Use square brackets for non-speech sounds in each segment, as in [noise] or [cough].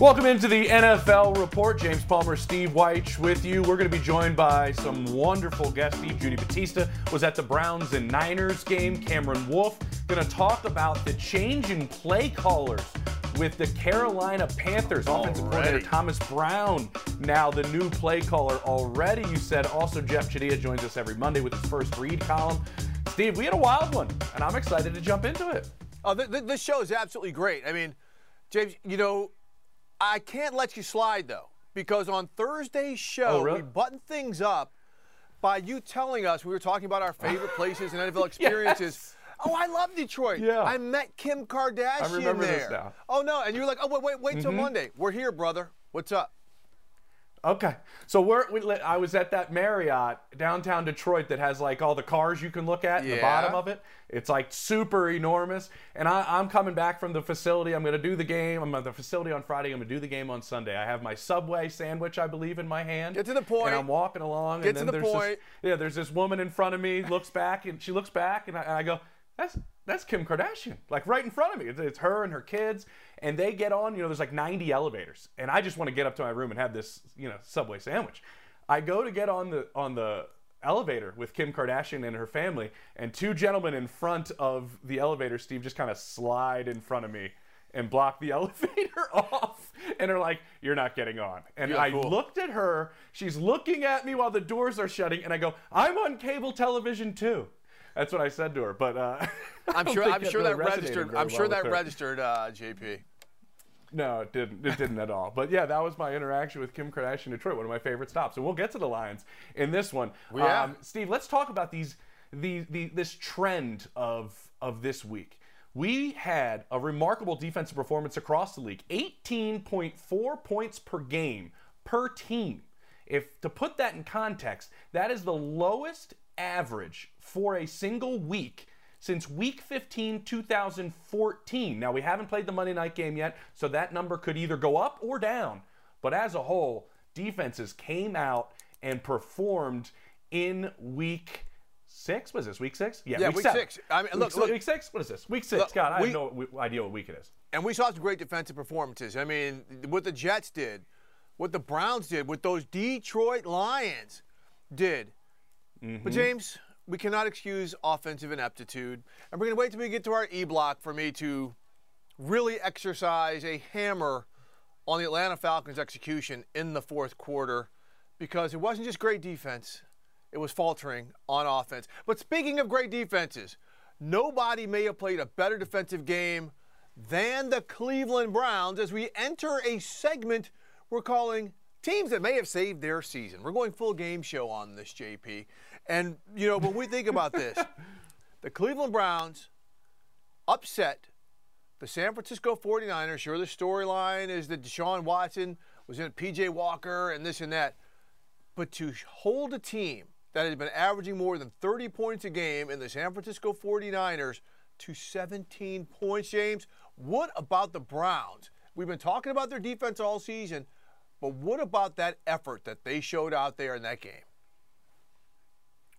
Welcome into the NFL Report. James Palmer, Steve Wyche with you. We're going to be joined by some wonderful guests. Steve Judy Battista was at the Browns and Niners game. Cameron Wolfe going to talk about the change in play callers with the Carolina Panthers. Offensive coordinator Thomas Brown, now the new play caller already. You said also Jeff Chadiha joins us every Monday with his first read column. Steve, we had a wild one, and I'm excited to jump into it. Oh, th- th- this show is absolutely great. I mean, James, you know, I can't let you slide though because on Thursday's show Oh, really? we buttoned things up by you telling us we were talking about our favorite places and [laughs] NFL experiences. Oh, I love Detroit. Yeah. I met Kim Kardashian remember there. this now. Mm-hmm. Oh no, and you're like, oh wait, wait, wait till Monday. We're here, brother. What's up? Okay, so we're, we, I was at that Marriott downtown Detroit that has like all the cars you can look at in the bottom of it. It's like super enormous, and I, I'm coming back from the facility. I'm going to do the game. I'm at the facility on Friday. I'm going to do the game on Sunday. I have my Subway sandwich, I believe, in my hand. Get to the point. And I'm walking along, Get and to then the there's point. This, yeah, there's this woman in front of me. Looks back, and she looks back, and I, and I go, "That's that's Kim Kardashian, like right in front of me. It's, it's her and her kids, and they get on. You know, there's like 90 elevators, and I just want to get up to my room and have this, you know, Subway sandwich. I go to get on the on the elevator with Kim Kardashian and her family, and two gentlemen in front of the elevator, Steve, just kind of slide in front of me and block the [laughs] elevator off, and are like, "You're not getting on." And Yeah, I cool. looked at her. She's looking at me while the doors are shutting, and I go, "I'm on cable television too." That's what I said to her, but uh, [laughs] I'm sure. I'm sure that registered. I'm sure that registered, uh, JP. No, it didn't. It didn't at all. But yeah, that was my interaction with Kim Kardashian Detroit, one of my favorite stops. And we'll get to the Lions in this one. Um, Yeah. Steve, let's talk about these, the, the this trend of of this week. We had a remarkable defensive performance across the league, 18.4 points per game per team. If to put that in context, that is the lowest average for a single week since week 15, 2014. Now, we haven't played the Monday night game yet, so that number could either go up or down. But as a whole, defenses came out and performed in week six. Was this week six? Yeah, week seven. six. I mean, look, si- look- week six. What is this? Week six. Look, God, I we- have no idea what week it is. And we saw some great defensive performances. I mean, what the Jets did, what the Browns did, what those Detroit Lions did. But mm-hmm. James, we cannot excuse offensive ineptitude. And we're going to wait till we get to our E block for me to really exercise a hammer on the Atlanta Falcons' execution in the fourth quarter because it wasn't just great defense, it was faltering on offense. But speaking of great defenses, nobody may have played a better defensive game than the Cleveland Browns as we enter a segment we're calling teams that may have saved their season. We're going full game show on this, JP. And, you know, when we think about this, [laughs] the Cleveland Browns upset the San Francisco 49ers. Sure, the storyline is that Deshaun Watson was in PJ Walker and this and that. But to hold a team that has been averaging more than 30 points a game in the San Francisco 49ers to 17 points, James, what about the Browns? We've been talking about their defense all season, but what about that effort that they showed out there in that game?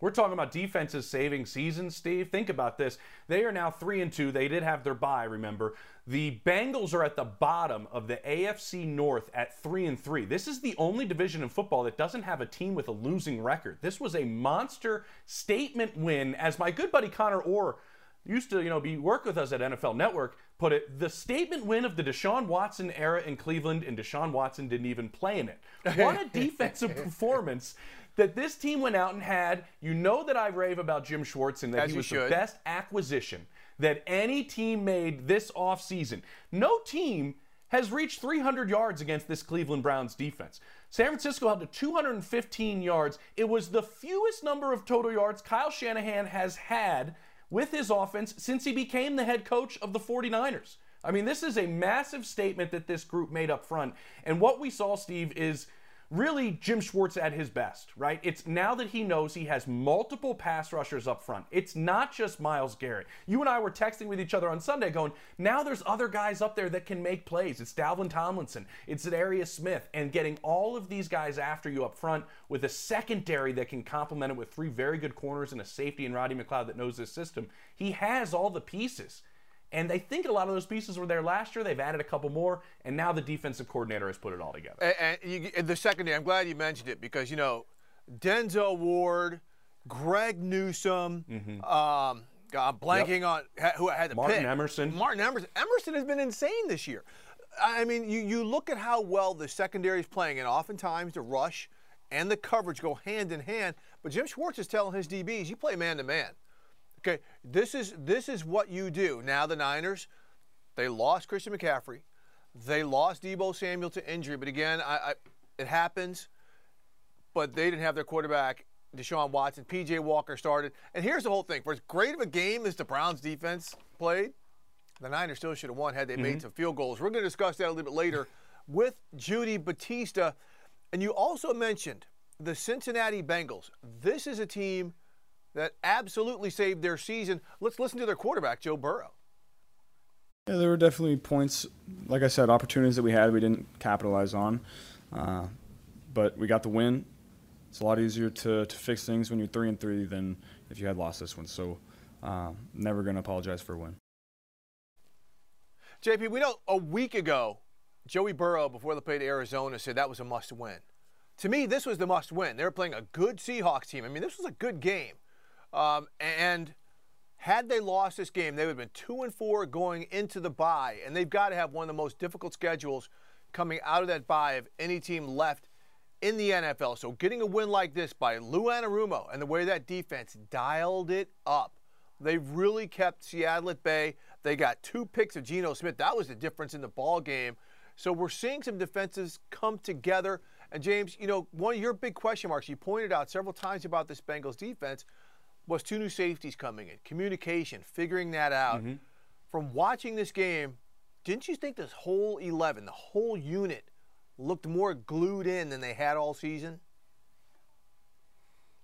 We're talking about defenses saving seasons, Steve. Think about this. They are now 3 and 2. They did have their bye, remember. The Bengals are at the bottom of the AFC North at 3 and 3. This is the only division in football that doesn't have a team with a losing record. This was a monster statement win as my good buddy Connor Orr used to, you know, be work with us at NFL Network, put it the statement win of the Deshaun Watson era in Cleveland, and Deshaun Watson didn't even play in it. What a [laughs] defensive performance that this team went out and had. You know that I rave about Jim Schwartz and that As he was the best acquisition that any team made this offseason. No team has reached 300 yards against this Cleveland Browns defense. San Francisco held to 215 yards. It was the fewest number of total yards Kyle Shanahan has had with his offense since he became the head coach of the 49ers. I mean, this is a massive statement that this group made up front. And what we saw, Steve, is really Jim Schwartz at his best, right? It's now that he knows he has multiple pass rushers up front. It's not just Myles Garrett. You and I were texting with each other on Sunday going, now there's other guys up there that can make plays. It's Dalvin Tomlinson, it's Darius Smith, and getting all of these guys after you up front with a secondary that can complement it with three very good corners and a safety in Roddy McLeod that knows this system. He has all the pieces. And I think a lot of those pieces were there last year. They've added a couple more, and now the defensive coordinator has put it all together. And, and, you, the secondary, I'm glad you mentioned it because you know Denzel Ward, Greg Newsome. Um, I'm blanking on who I had to Martin pick. Emerson. Martin Emerson. Emerson has been insane this year. I mean, you, you look at how well the secondary is playing, and oftentimes the rush and the coverage go hand in hand. But Jim Schwartz is telling his DBs, you play man to man. Okay, this is this is what you do. Now the Niners, they lost Christian McCaffrey, they lost Deebo Samuel to injury. But again, I, I, it happens. But they didn't have their quarterback, Deshaun Watson. PJ Walker started. And here's the whole thing: for as great of a game as the Browns defense played, the Niners still should have won had they made mm-hmm. some field goals. We're going to discuss that a little bit later with Judy Battista. And you also mentioned the Cincinnati Bengals. This is a team that absolutely saved their season. Let's listen to their quarterback, Joe Burrow. Yeah, there were definitely points, like I said, opportunities that we had we didn't capitalize on, uh, but we got the win. It's a lot easier to, to fix things when you're three and three than if you had lost this one. So, uh, never going to apologize for a win. JP, we know a week ago, Joey Burrow, before they played Arizona, said that was a must win. To me, this was the must win. They were playing a good Seahawks team. I mean, this was a good game. Um, and had they lost this game, they would have been two and four going into the bye. And they've got to have one of the most difficult schedules coming out of that bye of any team left in the NFL. So getting a win like this by Lou Anarumo and the way that defense dialed it up, they really kept Seattle at bay. They got two picks of Geno Smith. That was the difference in the ball game. So we're seeing some defenses come together. And James, you know, one of your big question marks you pointed out several times about this Bengals defense was two new safeties coming in, communication, figuring that out. Mm-hmm. From watching this game, didn't you think this whole 11, the whole unit, looked more glued in than they had all season?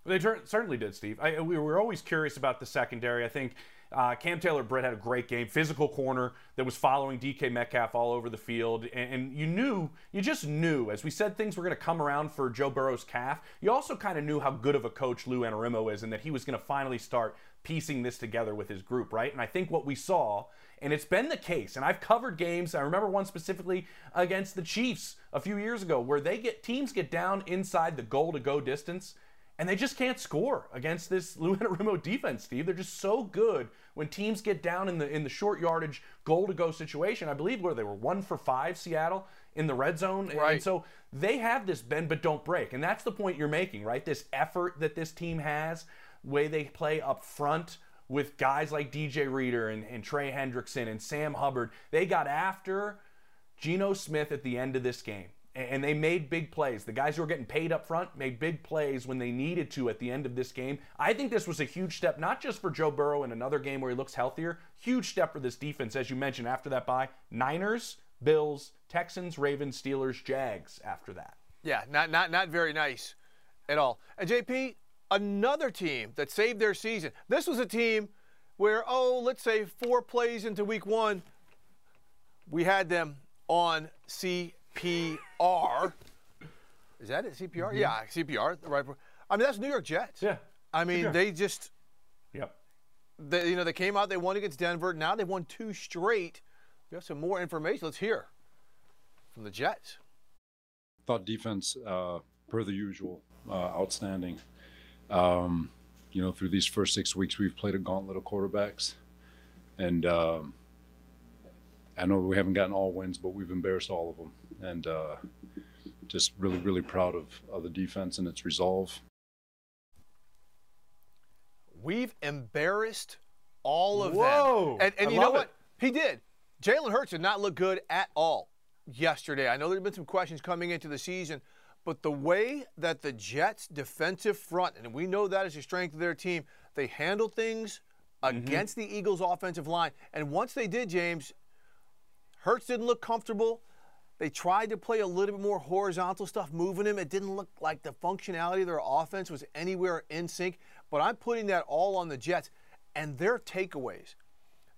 They certainly did, Steve. I, we were always curious about the secondary. I think uh, Cam Taylor Britt had a great game, physical corner that was following DK Metcalf all over the field. And, and you knew, you just knew, as we said things were going to come around for Joe Burrow's calf, you also kind of knew how good of a coach Lou Anarumo is and that he was going to finally start piecing this together with his group, right? And I think what we saw, and it's been the case, and I've covered games, I remember one specifically against the Chiefs a few years ago where they get teams get down inside the goal to go distance and they just can't score against this Lou [laughs] Anarumo defense, Steve. They're just so good when teams get down in the in the short yardage goal to go situation. I believe where they were one for five, Seattle in the red zone, And- Right. and so they have this bend but don't break, and that's the point you're making, right? This effort that this team has, way they play up front with guys like DJ Reader and, and Trey Hendrickson and Sam Hubbard. They got after Geno Smith at the end of this game. And they made big plays. The guys who were getting paid up front made big plays when they needed to at the end of this game. I think this was a huge step, not just for Joe Burrow in another game where he looks healthier, huge step for this defense, as you mentioned, after that bye. Niners, Bills, Texans, Ravens, Steelers, Jags after that. Yeah, not not not very nice at all. And JP, another team that saved their season. This was a team where, oh, let's say four plays into week one, we had them on CPR. Is that it? CPR? Yeah, CPR. the Right. I mean, that's New York Jets. Yeah, I mean, CPR. they just, Yep. they, you know, they came out, they won against Denver. Now they've won two straight. We have some more information. Let's hear from the Jets. thought defense, uh, per the usual, uh, outstanding. Um, you know, through these first six weeks, we've played a gauntlet of quarterbacks. and um, I know we haven't gotten all wins, but we've embarrassed all of them, and uh, just really, really proud of, of the defense and its resolve. We've embarrassed all of Whoa. them. And, and you know what? it. He did. Jalen Hurts did not look good at all yesterday. I know there have been some questions coming into the season, but the way that the Jets' defensive front, and we know that is a strength of their team, they handled things Mm-hmm. against the Eagles' offensive line. And once they did, James, Hurts didn't look comfortable. They tried to play a little bit more horizontal stuff, moving him. It didn't look like the functionality of their offense was anywhere in sync. But I'm putting that all on the Jets and their takeaways.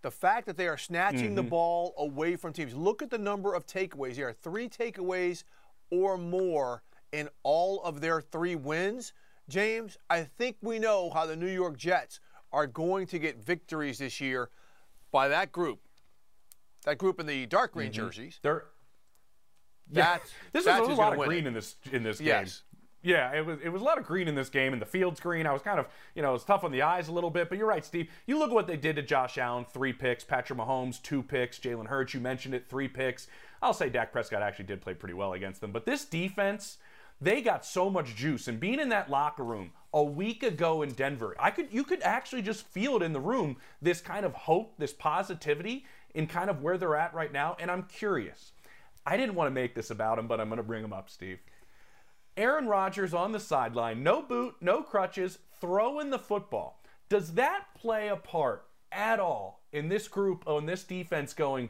The fact that they are snatching the mm-hmm. ball away from teams. Look at the number of takeaways. There are three takeaways or more in all of their three wins. James, I think we know how the New York Jets are going to get victories this year by that group. That group in the dark green mm-hmm. jerseys. They're That's [laughs] this that's was a lot of green it. in this in this Yes. game. Yeah, it was it was a lot of green in this game, and the field's green. I was kind of you know it was tough on the eyes a little bit, but you're right, Steve. You look at what they did to Josh Allen: three picks, Patrick Mahomes, two picks, Jalen Hurts. You mentioned it, three picks. I'll say Dak Prescott actually did play pretty well against them, but this defense. They got so much juice, and being in that locker room a week ago in Denver, I could you could actually just feel it in the room. This kind of hope, this positivity, in kind of where they're at right now. And I'm curious. I didn't want to make this about him, but I'm going to bring him up, Steve. Aaron Rodgers on the sideline, no boot, no crutches, throwing the football. Does that play a part at all in this group, on this defense going,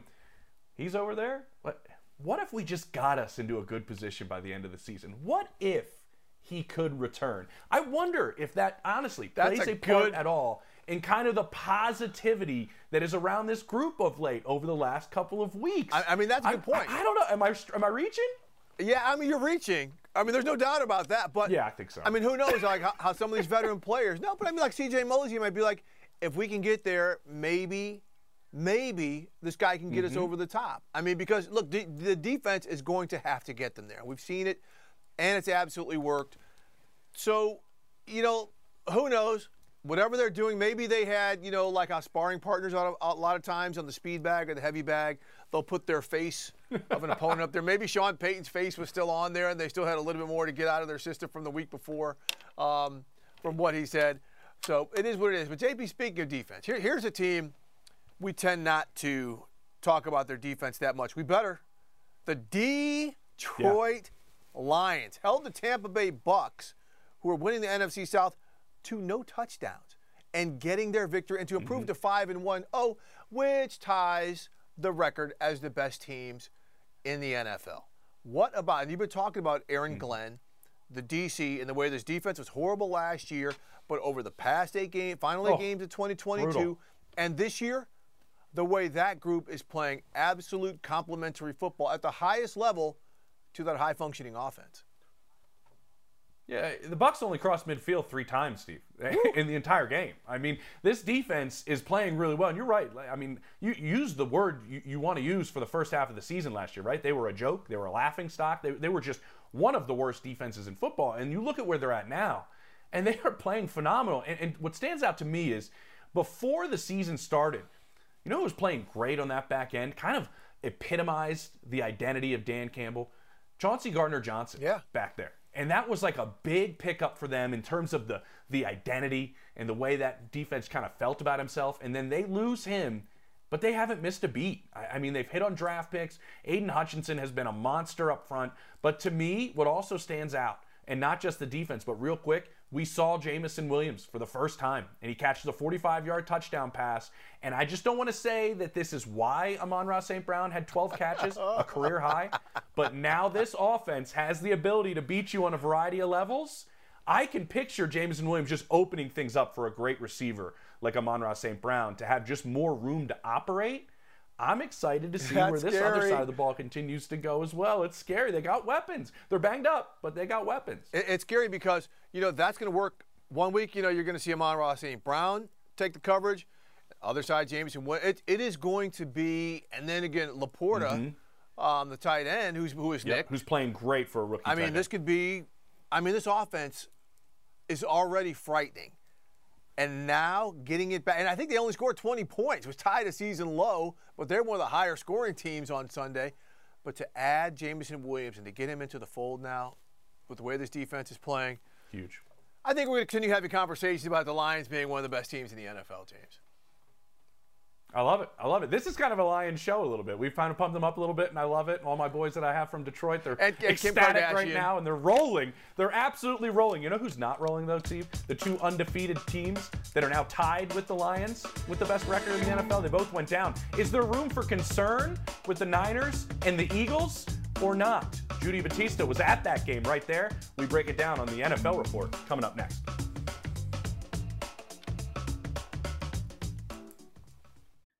he's over there? What, what if we just got us into a good position by the end of the season? What if he could return? I wonder if that honestly That's plays a a, part good- at all in kind of the positivity that is around this group of late over the last couple of weeks. I- I mean, that's a good point. I, I don't know. Am I am I reaching? Yeah, I mean, you're reaching. I mean, there's no doubt about that. But Yeah, I think so. I mean, who knows? Like how, how some of these veteran players. No, but I mean, like C.J. Mosley might be like, if we can get there, maybe, maybe this guy can get us mm-hmm. over the top. I mean, because look, the, the defense is going to have to get them there. We've seen it, and it's absolutely worked. So, you know, who knows? Whatever they're doing, maybe they had, you know, like our sparring partners a lot of, a lot of times on the speed bag or the heavy bag. They'll put their face of an opponent up there. Maybe Sean Payton's face was still on there, and they still had a little bit more to get out of their system from the week before, um, from what he said. So it is what it is. But JP, speaking of defense, here, here's a team we tend not to talk about their defense that much. We better. The Detroit Lions held the Tampa Bay Bucks, who are winning the NFC South, to no touchdowns and getting their victory and to improve mm-hmm. to 5 and 1 0, which ties the record as the best teams in the NFL. What about, and you've been talking about Aaron mm. Glenn, the DC, and the way this defense was horrible last year, but over the past eight games, final eight Oh, games of 2022, brutal. and this year, the way that group is playing absolute complementary football at the highest level to that high functioning offense. Yeah, the Bucks only crossed midfield three times, Steve, in the entire game. I mean, this defense is playing really well, and you're right. I mean, you use the word you, you want to use for the first half of the season last year, right? They were a joke. They were a laughing stock. They, they were just one of the worst defenses in football. And you look at where they're at now, and [laughs] they are playing phenomenal. And, and what stands out to me is before the season started, you know who was playing great on that back end? Kind of epitomized the identity of Dan Campbell. Chauncey Gardner Johnson Yeah. back there. And that was like a big pickup for them in terms of the the identity and the way that defense kind of felt about himself. And then they lose him, but they haven't missed a beat. I, I mean, they've hit on draft picks. Aidan Hutchinson has been a monster up front. But to me, what also stands out, and not just the defense, but real quick, we saw Jameson Williams for the first time, and he catches a 45 yard touchdown pass. And I just don't want to say that this is why Amon-Ra St. Brown had 12 catches, a career high. But now this offense has the ability to beat you on a variety of levels. I can picture Jameson Williams just opening things up for a great receiver like Amon-Ra St. Brown to have just more room to operate. I'm excited to see That's where this other side of the ball continues to go as well. It's scary. They got weapons. They're banged up, but they got weapons. It's scary because, you know, that's going to work. One week, you know, you're going to see Amon-Ra St. Brown take the coverage. Other side, Jameson. It, it is going to be, and then again, LaPorta, um, the tight end, who's who is Mm-hmm. Yep, Nick. who's playing great for a rookie. I mean, this could be. I mean, this offense is already frightening. And now getting it back. And I think they only scored 20 points, it was tied a season low, but they're one of the higher scoring teams on Sunday. But to add Jameson Williams and to get him into the fold now, with the way this defense is playing, huge. I think we're going to continue having conversations about the Lions being one of the best teams in the NFL, James. I love it. I love it. This is kind of a Lions show a little bit. We've kind of pumped them up a little bit, and I love it. All my boys that I have from Detroit, they're And- and ecstatic right now, and they're rolling. They're absolutely rolling. You know who's not rolling though, Steve? The two undefeated teams that are now tied with the Lions with the best record in the NFL. They both went down. Is there room for concern with the Niners and the Eagles, or not? Judy Battista was at that game right there. We break it down on the NFL report coming up next.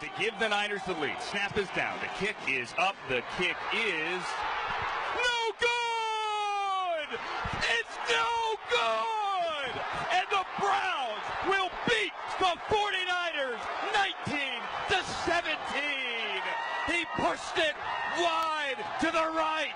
To give the Niners the lead. Snap is down. The kick is up. The kick is no good. It's no good. And the Browns will beat the 49ers 19 to 17. He pushed it wide to the right.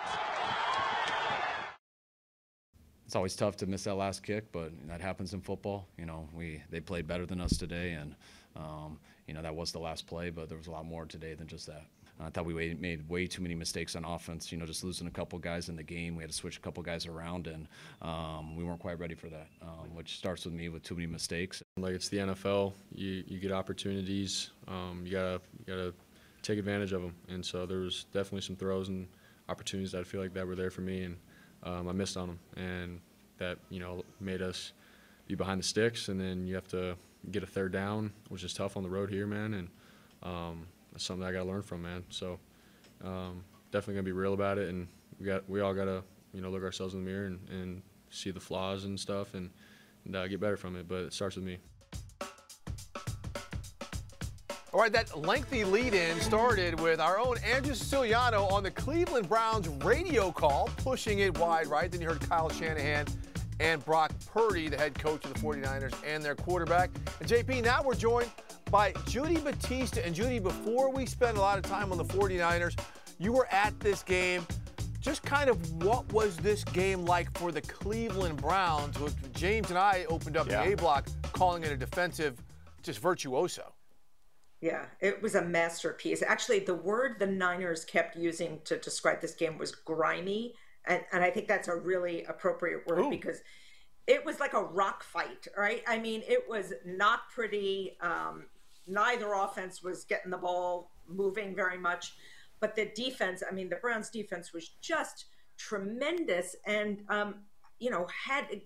it's always tough to miss that last kick, but that happens in football. You know, we they played better than us today, and um, you know that was the last play, but there was a lot more today than just that. I thought we made- way too many mistakes on offense. You know, just losing a couple guys in the game. We had to switch a couple guys around, and um, we weren't quite ready for that. Um, which starts with me with too many mistakes. Like it's the NFL, you you get opportunities. Um, you gotta you gotta take advantage of them. And so there was definitely some throws and opportunities that I feel like that were there for me, and um, I missed on them, and that you know made us be behind the sticks. And then you have to get a third down, which is tough on the road here, man. And um, that's something I gotta learn from, man. So um, definitely gonna be real about it, and we got we all gotta you know look ourselves in the mirror and, and see the flaws and stuff, and, and uh, get better from it. But it starts with me. All right, that lengthy lead in started with our own Andrew Siciliano on the Cleveland Browns radio call, pushing it wide right. Then you heard Kyle Shanahan and Brock Purdy, the head coach of the 49ers and their quarterback. And JP, now we're joined by Judy Battista. And Judy, before we spend a lot of time on the 49ers, you were at this game. Just kind of what was this game like for the Cleveland Browns? Which James and I opened up Yeah. the A block calling it a defensive, just virtuoso. Yeah, it was a masterpiece. Actually, the word the Niners kept using to describe this game was grimy. And, and I think that's a really appropriate word Ooh. because it was like a rock fight, right? I mean, it was not pretty. Um, neither offense was getting the ball moving very much. But the defense, I mean, the Browns' defense was just tremendous and, um, you know, had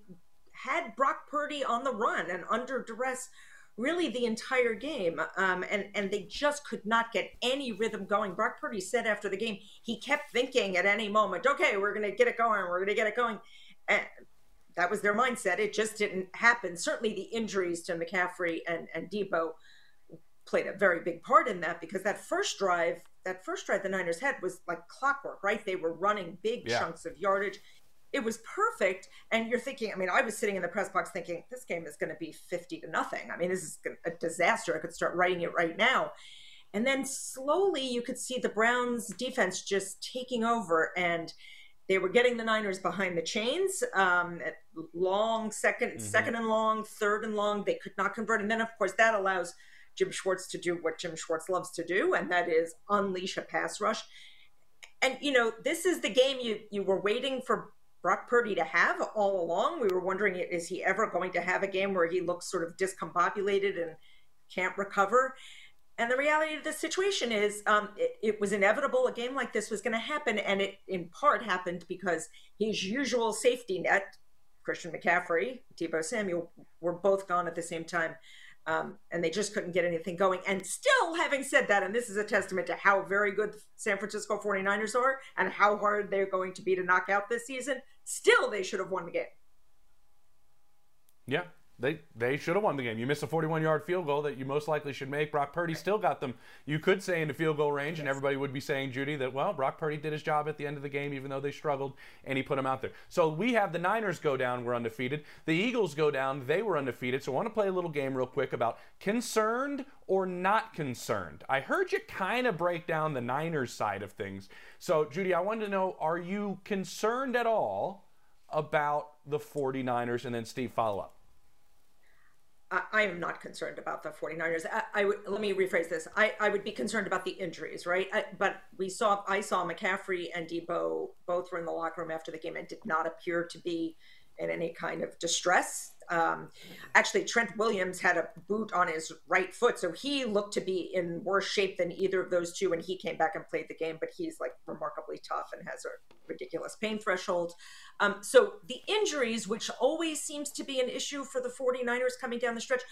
had Brock Purdy on the run and under duress really the entire game. Um, and, and they just could not get any rhythm going. Brock Purdy said after the game, he kept thinking at any moment, okay, we're going to get it going, we're going to get it going. And that was their mindset. It just didn't happen. Certainly the injuries to McCaffrey and, and Deebo played a very big part in that because that first drive, that first drive the Niners had was like clockwork, right? They were running big Yeah. chunks of yardage. It was perfect. And you're thinking, I mean, I was sitting in the press box thinking, this game is going to be 50 to nothing. I mean, this is a disaster. I could start writing it right now. And then slowly you could see the Browns defense just taking over and they were getting the Niners behind the chains. Um, at long 2nd second and long, third and long. They could not convert. And then, of course, that allows Jim Schwartz to do what Jim Schwartz loves to do, and that is unleash a pass rush. And you know, this is the game you you were waiting for Brock Purdy to have all along. We were wondering, is he ever going to have a game where he looks sort of discombobulated and can't recover? And the reality of the situation is, um, it, it was inevitable a game like this was going to happen, and it in part happened because his usual safety net, Christian McCaffrey, Debo Samuel, were both gone at the same time. Um, and they just couldn't get anything going. And still, having said that, and this is a testament to how very good San Francisco 49ers are and how hard they're going to be to knock out this season, still they should have won the game. Yeah, They they should have won the game. You miss a 41 yard field goal that you most likely should make. Brock Purdy still got them. You could say in the field goal range, and everybody would be saying, Judy, that well, Brock Purdy did his job at the end of the game, even though they struggled, and he put them out there. So we have the Niners go down, we're undefeated. The Eagles go down, they were undefeated. So I want to play a little game real quick about concerned or not concerned. I heard you kind of break down the Niners side of things. So Judy, I wanted to know, are you concerned at all about the 49ers? And then Steve, follow up. I, am not concerned about the 49ers. I, I would let me rephrase this. I, I would be concerned about the injuries, right? I, but we saw I saw McCaffrey and Deebo both were in the locker room after the game and did not appear to be in any kind of distress. Um, actually, Trent Williams had a boot on his right foot, so he looked to be in worse shape than either of those two. And he came back and played the game, but he's like remarkably tough and has a ridiculous pain threshold. Um, so the injuries, which always seems to be an issue for the 49ers coming down the stretch,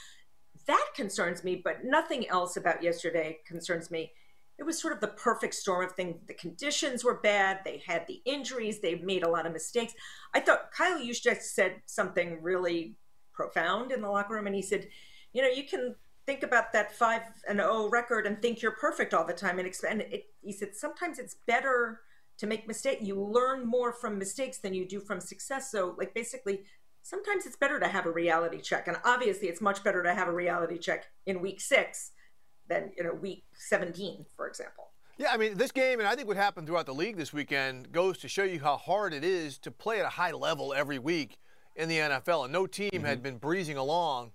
that concerns me, but nothing else about yesterday concerns me. It was sort of the perfect storm of things. The conditions were bad. They had the injuries. They made a lot of mistakes. I thought Kyle Juszczyk said something really profound in the locker room, and he said, "You know, you can think about that five and zero oh record and think you're perfect all the time." And, expand it, he said, "Sometimes it's better to make mistake. You learn more from mistakes than you do from success. So, like, basically." Sometimes it's better to have a reality check. And obviously, it's much better to have a reality check in week six than you know week 17 for example yeah, I mean, this game, and I think what happened throughout the league this weekend goes to show you how hard it is to play at a high level every week in the NFL, and no team mm-hmm. had been breezing along.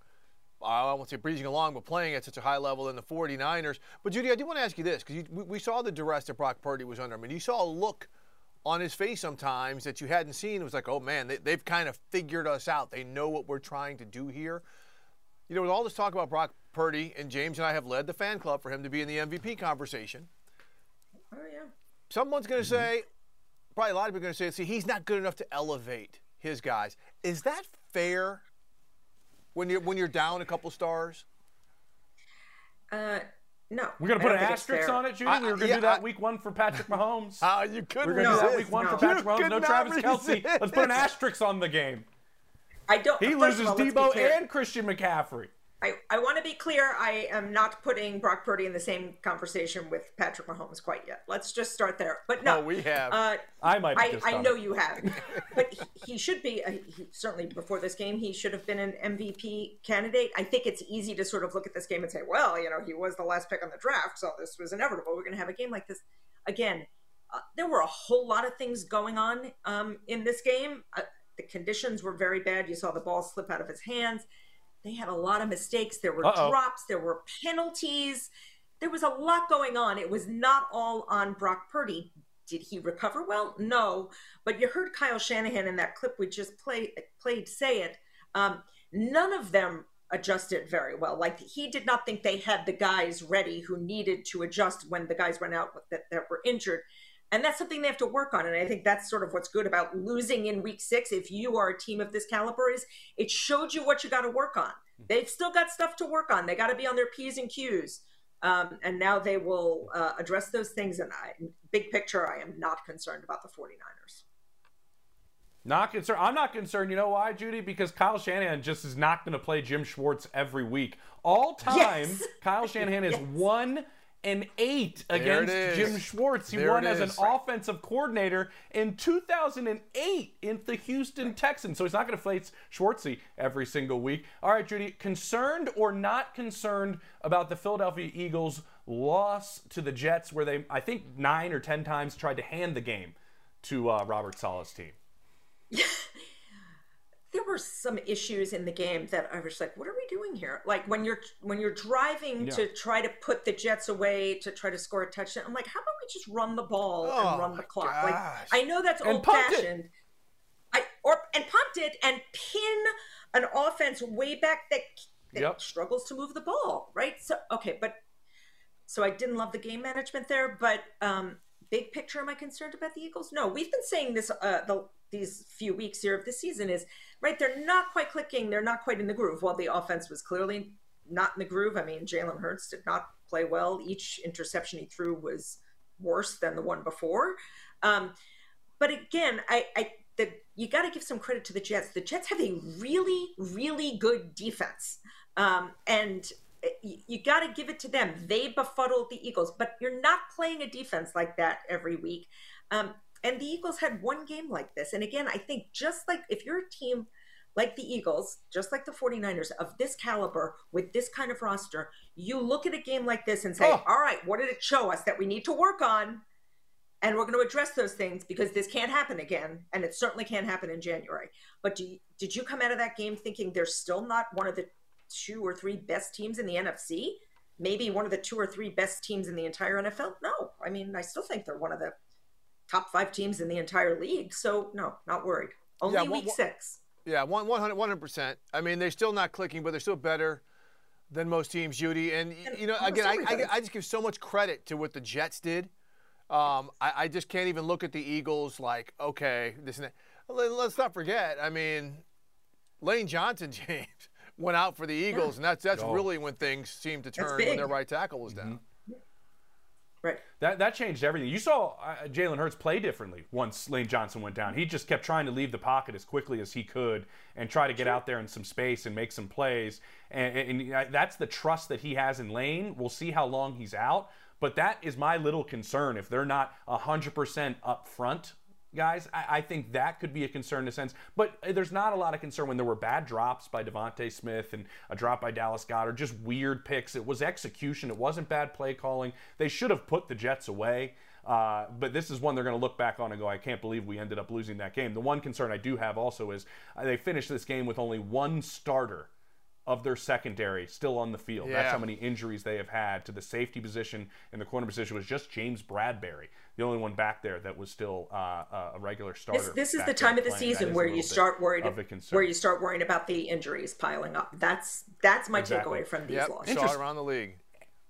I won't say breezing along, but playing at such a high level than the 49ers. But, Judy, I do want to ask you this because we, we, saw the duress that Brock Purdy was under. I mean, you saw a look on his face sometimes that you hadn't seen. It was like, oh, man, they, they've kind of figured us out. They know what we're trying to do here. You know, with all this talk about Brock Purdy, and James and I have led the fan club for him to be in the MVP conversation. Oh, yeah. Someone's going to mm-hmm. say, probably a lot of people are going to say, see, he's not good enough to elevate his guys. Is that fair when you're when you're down a couple stars? Uh, no. We're gonna put an asterisk on it, Judy. I, we were gonna yeah, do that I, week one for Patrick [laughs] Mahomes. Ah, uh, you could. We're gonna resist. do that week one no. for Patrick you Mahomes. No Travis Kelce. Let's put an asterisk on the game. I don't. He loses all, Deebo and Christian McCaffrey. I, I want to be clear. I am not putting Brock Purdy in the same conversation with Patrick Mahomes quite yet. Let's just start there. But no, oh, we have. Uh, I might. I, I know you have, but he, he should be. Uh, he, certainly before this game, he should have been an MVP candidate. I think it's easy to sort of look at this game and say, well, you know, he was the last pick on the draft, so this was inevitable. We're going to have a game like this again. Uh, there were a whole lot of things going on um, in this game. Uh, the conditions were very bad. You saw the ball slip out of his hands they had a lot of mistakes. There were Uh-oh. drops, there were penalties. There was a lot going on. It was not all on Brock Purdy. Did he recover well? No. But you heard Kyle Shanahan in that clip we just play, played say it. Um, none of them adjusted very well. Like he did not think they had the guys ready who needed to adjust when the guys went out that, that were injured and that's something they have to work on and i think that's sort of what's good about losing in week six if you are a team of this caliber is it showed you what you got to work on they've still got stuff to work on they got to be on their p's and q's um, and now they will uh, address those things and I, big picture i am not concerned about the 49ers not concerned. I'm not concerned. You know why, Judy? Because Kyle Shanahan just is not going to play Jim Schwartz every week. All [laughs] time, yes. Kyle Shanahan is [laughs] yes. one and eight against Jim Schwartz. He there won as an offensive coordinator in 2008 in the Houston Texans. So he's not going to face Schwartzy every single week. All right, Judy, concerned or not concerned about the Philadelphia Eagles' loss to the Jets, where they, I think, nine or ten times tried to hand the game to uh, Robert Saleh's team? [laughs] there were some issues in the game that I was like, what are we doing here? Like when you're when you're driving yeah. to try to put the Jets away to try to score a touchdown, I'm like, how about we just run the ball oh, and run the clock? Gosh. Like I know that's old fashioned. I or and pumped it and pin an offense way back that, that yep. struggles to move the ball, right? So okay, but so I didn't love the game management there, but um big picture am I concerned about the Eagles? No, we've been saying this uh the these few weeks here of the season is right. They're not quite clicking. They're not quite in the groove. While the offense was clearly not in the groove. I mean, Jalen Hurts did not play well. Each interception he threw was worse than the one before. Um, but again, I, I the you got to give some credit to the Jets. The Jets have a really, really good defense. Um, and you got to give it to them. They befuddled the Eagles, but you're not playing a defense like that every week. Um, and the Eagles had one game like this. And again, I think just like if you're a team like the Eagles, just like the 49ers of this caliber with this kind of roster, you look at a game like this and say, oh. all right, what did it show us that we need to work on? And we're going to address those things because this can't happen again. And it certainly can't happen in January. But you, did you come out of that game thinking they're still not one of the two or three best teams in the NFC? Maybe one of the two or three best teams in the entire NFL? No. I mean, I still think they're one of the top five teams in the entire league. So, no, not worried. Only yeah, week one, six. Yeah, 100, 100%. I mean, they're still not clicking, but they're still better than most teams, Judy. And, and you know, again, I, I, I, just give so much credit to what the Jets did. Um, I, I, just can't even look at the Eagles like, okay, this and that. Let's not forget, I mean, Lane Johnson, [laughs] James, went out for the Eagles, yeah. and that's that's oh. really when things seemed to turn when their right tackle was down. Mm-hmm. Right. That that changed everything. You saw uh, Jalen Hurts play differently once Lane Johnson went down. He just kept trying to leave the pocket as quickly as he could and try to get out there in some space and make some plays. And, and, and that's the trust that he has in Lane. We'll see how long he's out. But that is my little concern. If they're not 100% up front guys. I, I, think that could be a concern in a sense. But there's not a lot of concern when there were bad drops by DeVonta Smith and a drop by Dallas Goedert, just weird picks. It was execution. It wasn't bad play calling. They should have put the Jets away. Uh, but this is one they're going to look back on and go, I can't believe we ended up losing that game. The one concern I do have also is uh, they finished this game with only one starter of their secondary still on the field. Yeah. That's how many injuries they have had to the safety position and the corner position was just James Bradberry the only one back there that was still uh, uh a regular starter. This, this is the time of the season where you start worried where you start worrying about the injuries piling up. That's that's my exactly. takeaway from these yep. losses. Saw around the league.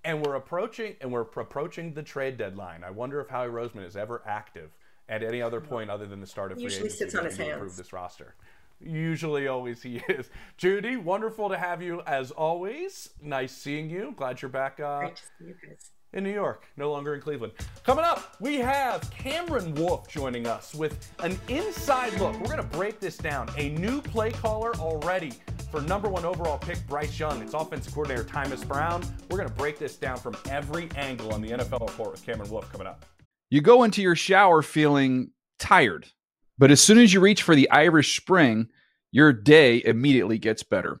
And we're approaching and we're approaching the trade deadline. I wonder if Howie Roseman is ever active at any other point other than the start of free Usually agency sits on his hands. improve this roster. Usually, always he is. Judy, wonderful to have you as always. Nice seeing you. Glad you're back. Uh, Great to see you guys in New York, no longer in Cleveland. Coming up, we have Cameron Wolfe joining us with an inside look. We're going to break this down. A new play caller already for number one overall pick Bryce Young. It's offensive coordinator Thomas Brown. We're going to break this down from every angle on the NFL report with Cameron Wolfe coming up. You go into your shower feeling tired, but as soon as you reach for the Irish Spring, your day immediately gets better.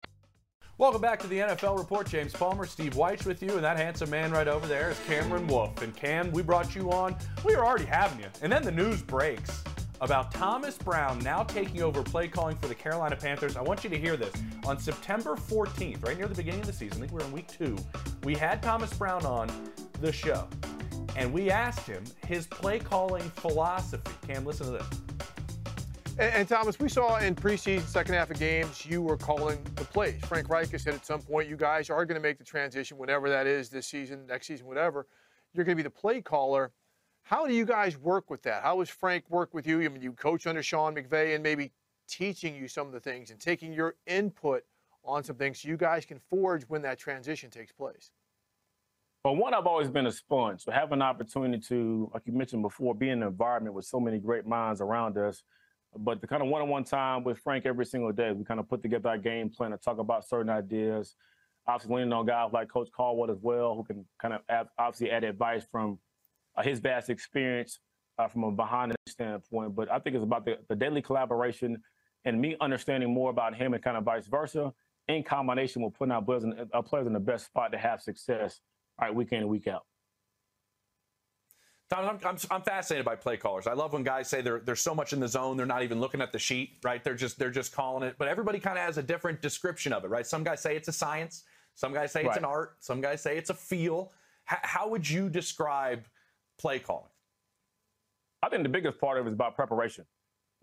Welcome back to the NFL Report. James Palmer, Steve Wyche with you, and that handsome man right over there is Cameron Wolfe. And Cam, we brought you on. We were already having you. And then the news breaks about Thomas Brown now taking over play calling for the Carolina Panthers. I want you to hear this. On September 14th, right near the beginning of the season, I think we we're in week two, we had Thomas Brown on the show. And we asked him his play calling philosophy. Cam, listen to this. And, and, Thomas, we saw in preseason, second half of games, you were calling the plays. Frank Reich has said at some point, you guys are going to make the transition, whenever that is, this season, next season, whatever. You're going to be the play caller. How do you guys work with that? How does Frank work with you? I mean, you coach under Sean McVay and maybe teaching you some of the things and taking your input on some things so you guys can forge when that transition takes place. Well, one, I've always been a sponge. So have an opportunity to, like you mentioned before, be in an environment with so many great minds around us – but the kind of one-on-one time with Frank every single day, we kind of put together our game plan and talk about certain ideas. Obviously, leaning on guys like Coach Caldwell as well, who can kind of add, obviously add advice from uh, his vast experience uh, from a behind the standpoint. But I think it's about the, the daily collaboration and me understanding more about him and kind of vice versa in combination with putting our players in, our players in the best spot to have success, right, week in and week out. I'm, I'm, I'm, fascinated by play callers. I love when guys say they're they're so much in the zone they're not even looking at the sheet, right? They're just they're just calling it. But everybody kind of has a different description of it, right? Some guys say it's a science, some guys say it's right. an art, some guys say it's a feel. H- how would you describe play calling? I think the biggest part of it is about preparation.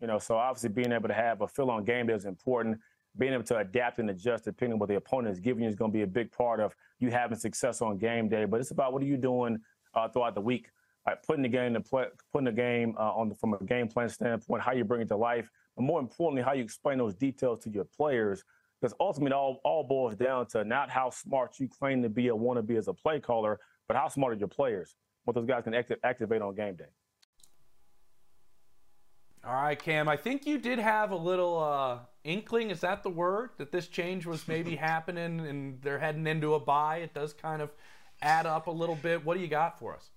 You know, so obviously being able to have a feel on game day is important. being able to adapt and adjust depending on what the opponent is giving you is going to be a big part of you having success on game day. But it's about what are you doing uh, throughout the week, putting the game to play, putting the game uh, on the, from a game plan standpoint, how you bring it to life, but more importantly, how you explain those details to your players. Because ultimately, it all, all boils down to not how smart you claim to be or want to be as a play caller, but how smart are your players, what those guys can active, activate on game day. All right, Cam. I think you did have a little uh, inkling. Is that the word that this change was maybe [laughs] happening and they're heading into a bye? It does kind of add up a little bit. What do you got for us?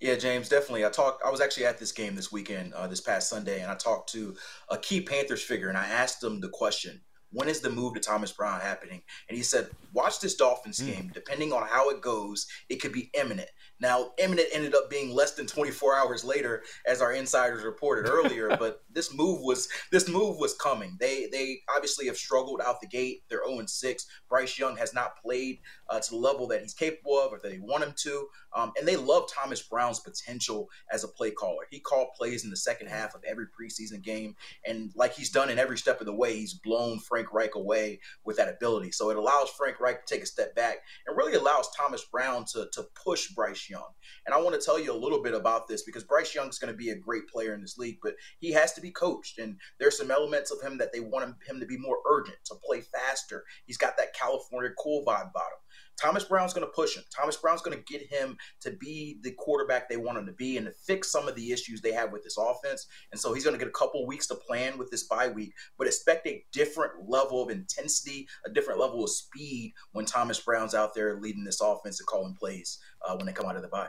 Yeah, James, definitely. I talked. I was actually at this game this weekend, uh, this past Sunday, and I talked to a key Panthers figure, and I asked him the question: When is the move to Thomas Brown happening? And he said, "Watch this Dolphins mm. game. Depending on how it goes, it could be imminent." Now, imminent ended up being less than 24 hours later, as our insiders reported earlier. [laughs] but this move was this move was coming. They they obviously have struggled out the gate. They're 0 6. Bryce Young has not played uh, to the level that he's capable of, or that they want him to. Um, and they love Thomas Brown's potential as a play caller. He called plays in the second half of every preseason game, and like he's done in every step of the way, he's blown Frank Reich away with that ability. So it allows Frank Reich to take a step back and really allows Thomas Brown to to push Bryce Young. And I want to tell you a little bit about this because Bryce Young is going to be a great player in this league, but he has to be coached. And there's some elements of him that they want him to be more urgent, to play faster. He's got that California cool vibe about him. Thomas Brown's going to push him. Thomas Brown's going to get him to be the quarterback they want him to be and to fix some of the issues they have with this offense. And so he's going to get a couple weeks to plan with this bye week, but expect a different level of intensity, a different level of speed when Thomas Brown's out there leading this offense and calling plays uh, when they come out of the bye.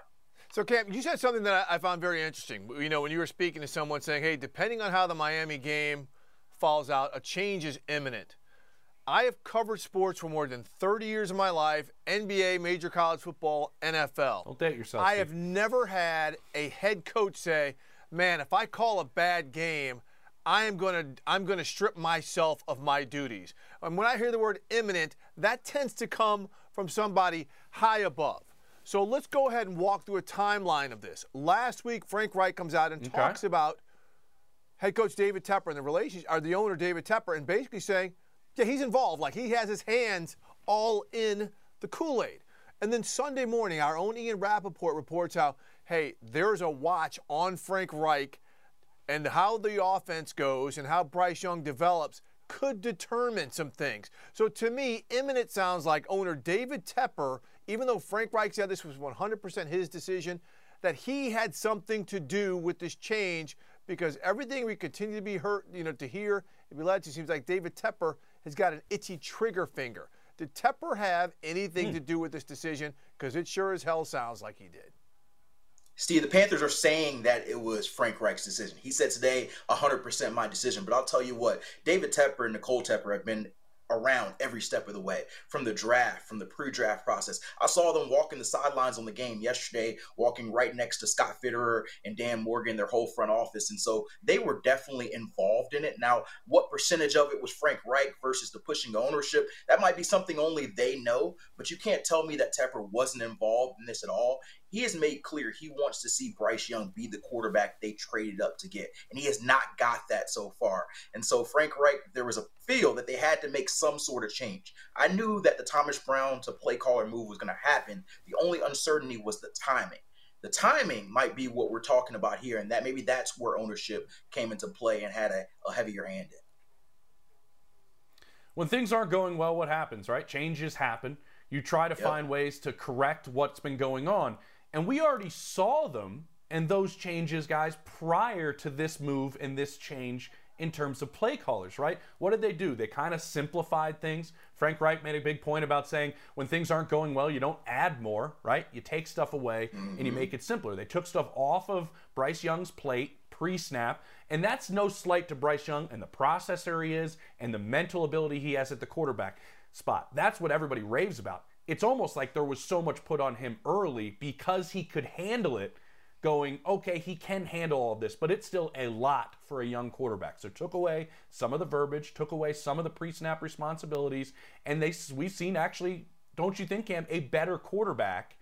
So, Cam, you said something that I found very interesting. You know, when you were speaking to someone saying, hey, depending on how the Miami game falls out, a change is imminent. I have covered sports for more than 30 years of my life NBA, major college football, NFL. Don't date yourself. I Steve. have never had a head coach say, man, if I call a bad game, I am going to I'm going to strip myself of my duties. And when I hear the word imminent, that tends to come from somebody high above. So let's go ahead and walk through a timeline of this. Last week, Frank Reich comes out and okay. talks about head coach David Tepper and the relationship, or the owner David Tepper, and basically saying, yeah, he's involved. Like he has his hands all in the Kool Aid. And then Sunday morning, our own Ian Rapoport reports how, hey, there's a watch on Frank Reich and how the offense goes and how Bryce Young develops could determine some things. So to me, imminent sounds like owner David Tepper even though Frank Reich said this was 100% his decision, that he had something to do with this change because everything we continue to be hurt, you know, to hear and be led to seems like David Tepper has got an itchy trigger finger. Did Tepper have anything mm. to do with this decision? Because it sure as hell sounds like he did. Steve, the Panthers are saying that it was Frank Reich's decision. He said today, 100% my decision. But I'll tell you what, David Tepper and Nicole Tepper have been around every step of the way from the draft, from the pre draft process. I saw them walking the sidelines on the game yesterday, walking right next to Scott Fitterer and Dan Morgan, their whole front office. And so they were definitely involved in it. Now, what percentage of it was Frank Reich versus the pushing ownership? That might be something only they know, but you can't tell me that Tepper wasn't involved in this at all he has made clear he wants to see Bryce Young be the quarterback they traded up to get. And he has not got that so far. And so Frank Reich, there was a feel that they had to make some sort of change. I knew that the Thomas Brown to play caller move was going to happen. The only uncertainty was the timing. The timing might be what we're talking about here, and that maybe that's where ownership came into play and had a, a heavier hand in. When things aren't going well, what happens, right? Changes happen. You try to yep. find ways to correct what's been going on. And we already saw them and those changes, guys, prior to this move and this change in terms of play callers, right? What did they do? They kind of simplified things. Frank Reich made a big point about saying when things aren't going well, you don't add more, right? You take stuff away mm-hmm. and you make it simpler. They took stuff off of Bryce Young's plate pre snap, and that's no slight to Bryce Young and the processor he is and the mental ability he has at the quarterback spot. That's what everybody raves about it's almost like there was so much put on him early because he could handle it going, okay, he can handle all this, but it's still a lot for a young quarterback. So took away some of the verbiage, took away some of the pre-snap responsibilities, and they we've seen actually, don't you think, Cam, a better quarterback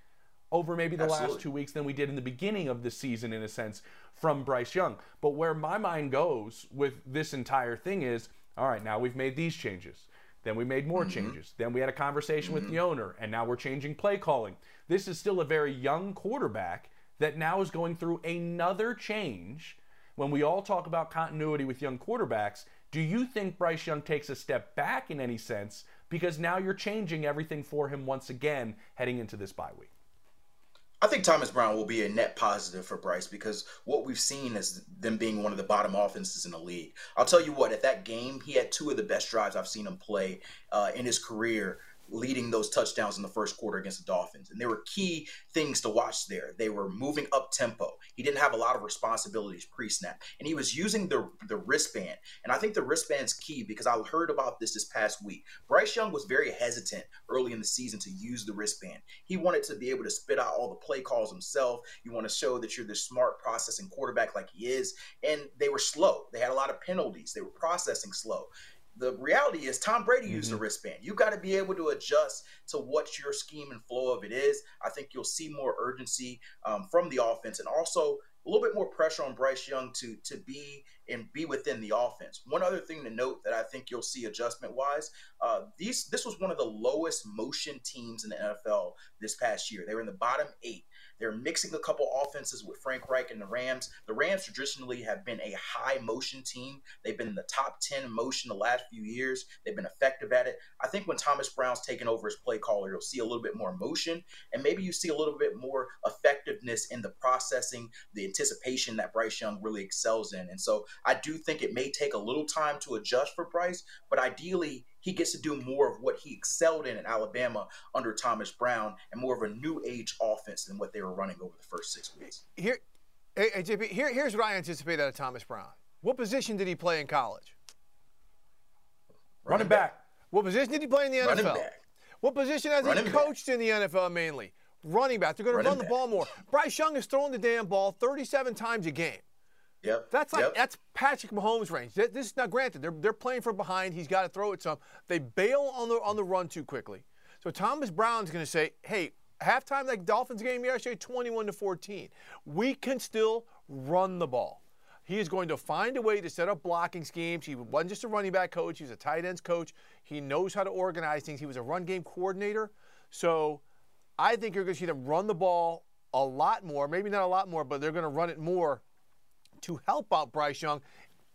over maybe the Absolutely. last two weeks than we did in the beginning of the season, in a sense, from Bryce Young. But where my mind goes with this entire thing is, All right, now we've made these changes. Then we made more Mhm. changes. Then we had a conversation with Mhm. the owner, and now we're changing play calling. This is still a very young quarterback that now is going through another change. When we all talk about continuity with young quarterbacks, do you think Bryce Young takes a step back in any sense because now you're changing everything for him once again heading into this bye week? I think Thomas Brown will be a net positive for Bryce because what we've seen is them being one of the bottom offenses in the league. I'll tell you what, at that game, he had two of the best drives I've seen him play uh, in his career, leading those touchdowns in the first quarter against the Dolphins. And there were key things to watch there. They were moving up tempo. He didn't have a lot of responsibilities pre snap, and he was using the, the wristband. And I think the wristband's key because I heard about this this past week. Bryce Young was very hesitant early in the season to use the wristband. He wanted to be able to spit out all the play calls himself. You want to show that you're this smart processing quarterback like he is. And they were slow. They had a lot of penalties. They were processing slow the reality is Tom Brady used a wristband. You've got to be able to adjust to what your scheme and flow of it is. I think you'll see more urgency um, from the offense and also a little bit more pressure on Bryce Young to to be and be within the offense. One other thing to note that I think you'll see adjustment wise, uh, these this was one of the lowest motion teams in the NFL this past year. They were in the bottom eight. They're mixing a couple offenses with Frank Reich and the Rams. The Rams traditionally have been a high motion team. They've been in the top 10 motion the last few years. They've been effective at it. I think when Thomas Brown's taken over as play caller, you'll see a little bit more motion and maybe you see a little bit more effectiveness in the processing, the anticipation that Bryce Young really excels in. And so I do think it may take a little time to adjust for Bryce, but ideally, he gets to do more of what he excelled in in Alabama under Thomas Brown and more of a new age offense than what they were running over the first six weeks. Here, hey, hey, JP, here, here's what I anticipate out of Thomas Brown. What position did he play in college? Running back. What position did he play in the NFL? Running back. What position has Running he back. coached in the NFL mainly? Running back. They're going to Running run the ball more. Bryce Young is throwing the damn ball 37 times a game. Yep. That's like yep. that's Patrick Mahomes' range. This is now granted they're they're playing from behind. He's got to throw it some. They bail on the on the run too quickly. So Thomas Brown's going to say, "Hey, halftime that Dolphins game yesterday, 21 to 14. We can still run the ball." He is going to find a way to set up blocking schemes. He wasn't just a running back coach; he was a tight ends coach. He knows how to organize things. He was a run game coordinator. So I think you're going to see them run the ball a lot more. Maybe not a lot more, but they're going to run it more to help out Bryce Young.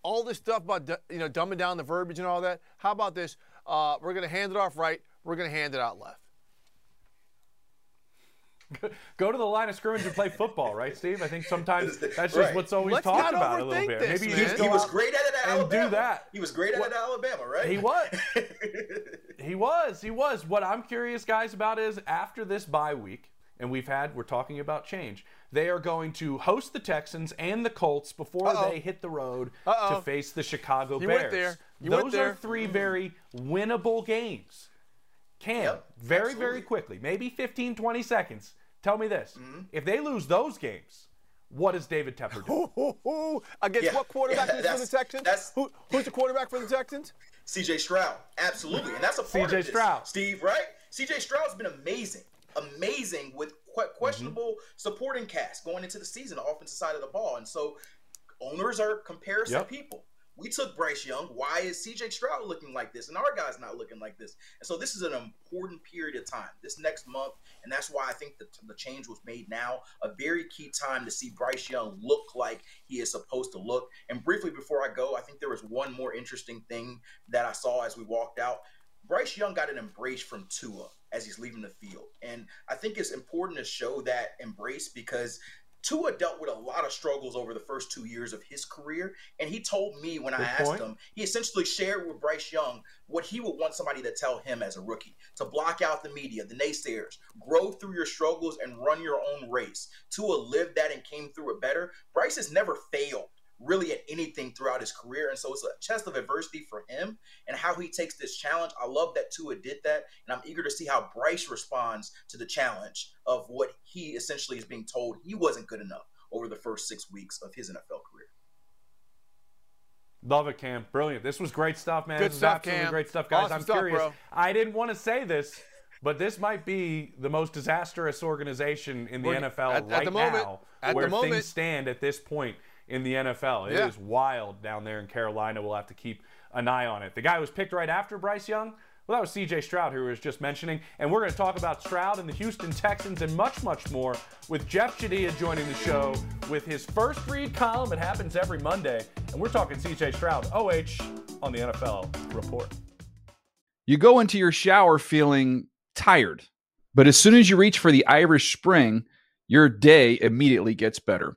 All this stuff about you know dumbing down the verbiage and all that. How about this? Uh, we're going to hand it off right. We're going to hand it out left. [laughs] Go to the line of scrimmage and play football, right, Steve? I think sometimes that's just Right. what's always Let's talked about a little bit. this, Maybe you just he was great at it at and Alabama. do that. He was great at it at Alabama, right? He was. [laughs] He was. He was. What I'm curious, guys, about is after this bye week, and we've had, we're talking about change. They are going to host the Texans and the Colts before Uh-oh. they hit the road Uh-oh. to face the Chicago You Bears. went there. You Those went there. are three very winnable games. Cam, Yep, very, absolutely. very quickly, maybe 15, 20 seconds. Tell me this. Mm-hmm. If they lose those games, what does David Tepper do? Ooh, ooh, ooh. Against Yeah, what quarterback yeah, is for the Texans? that's- Who, who's the quarterback for the Texans? CJ Stroud, absolutely, and that's a part CJ of this, Stroud. Steve, right? CJ Stroud's been amazing, amazing with que- mm-hmm. questionable supporting cast going into the season, the offensive side of the ball, and so owners are comparison Yep. people. We took Bryce Young. Why is CJ Stroud looking like this, and our guy's not looking like this? And so this is an important period of time, this next month, and that's why I think the, the change was made now. A very key time to see Bryce Young look like he is supposed to look. And briefly before I go, I think there was one more interesting thing that I saw as we walked out. Bryce Young got an embrace from Tua as he's leaving the field. And I think it's important to show that embrace because Tua dealt with a lot of struggles over the first two years of his career. And he told me when I Good asked point. him, he essentially shared with Bryce Young what he would want somebody to tell him as a rookie to block out the media, the naysayers, grow through your struggles and run your own race. Tua lived that and came through it better. Bryce has never failed really at anything throughout his career. And so it's a chest of adversity for him and how he takes this challenge. I love that Tua did that. And I'm eager to see how Bryce responds to the challenge of what he essentially is being told he wasn't good enough over the first six weeks of his NFL career. Love it, Cam. Brilliant. This was great stuff, man. Good this was stuff, absolutely Cam. great stuff, guys. Awesome I'm stuff, curious. bro. I didn't want to say this, but this might be the most disastrous organization in the We're- NFL at- at right the moment- now, at where the moment- things stand at this point in the NFL. It is Yeah. wild down there in Carolina. We'll have to keep an eye on it. The guy who was picked right after Bryce Young, well, that was CJ Stroud, who was just mentioning. And we're going to talk about Stroud and the Houston Texans and much, much more with Jeff Chadiha joining the show with his first read column. It happens every Monday. And we're talking CJ Stroud, OH, on the NFL Report. You go into your shower feeling tired, but as soon as you reach for the Irish Spring, your day immediately gets better.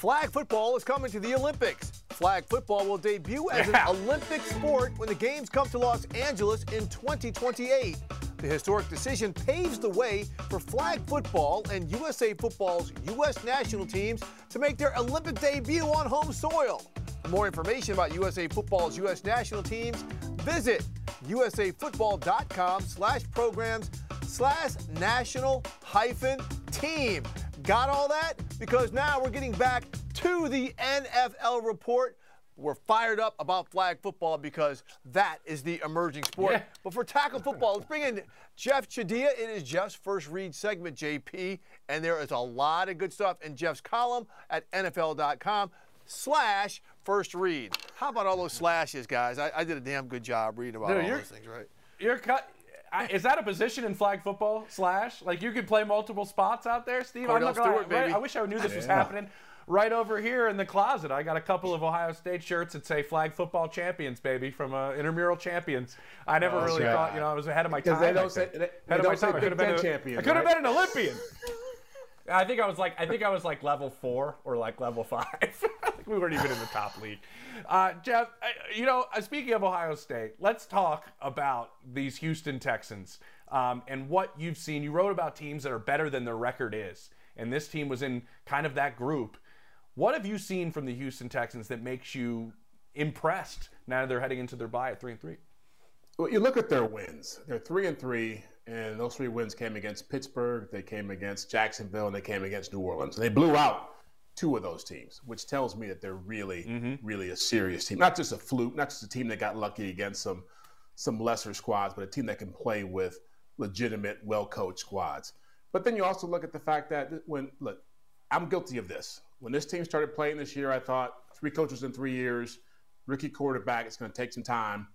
Flag football is coming to the Olympics. Flag football will debut as [laughs] Yeah. an Olympic sport when the games come to Los Angeles in 2028. The historic decision paves the way for flag football and USA Football's U.S. national teams to make their Olympic debut on home soil. For more information about USA Football's U.S. national teams, visit usafootball.com slash programs slash national hyphen team. Got all that? Because now we're getting back to the NFL report. We're fired up about flag football because that is the emerging sport. Yeah. But for tackle football, let's bring in Jeff Chadiha. It is Jeff's first read segment, JP, and there is a lot of good stuff in Jeff's column at NFL.com slash first read. How about all those slashes, guys? I, I did a damn good job reading about Dude, all those things, right? You're cut. I, is that a position in flag football? Slash, like you could play multiple spots out there, Steve. Kordell I'm not gonna, Stewart, right. I wish I knew this was happening. Right over here in the closet, I got a couple of Ohio State shirts that say "Flag Football Champions," baby, from uh, intramural champions. I never really right. thought, you know, I was ahead of my time. they don't say- they- ahead they of don't my say time. I could have been, a- champion, I could have right? been an Olympian. [laughs] I think I was like, I think I was like level four or like level five. [laughs] I think we weren't even in the top league. Uh, Jeff, you know, uh, speaking of Ohio State, let's talk about these Houston Texans um, and what you've seen. You wrote about teams that are better than their record is, and this team was in kind of that group. What have you seen from the Houston Texans that makes you impressed now that they're heading into their bye at three and three? Well, you look at their wins. They're three and three, and those three wins came against Pittsburgh, they came against Jacksonville, and they came against New Orleans. They blew out two of those teams, which tells me that they're really, mm-hmm. really a serious team. Not just a fluke, not just a team that got lucky against some some lesser squads, but a team that can play with legitimate, well-coached squads. But then you also look at the fact that when look, I'm guilty of this. When this team started playing this year, I thought three coaches in three years, rookie quarterback, it's going to take some time.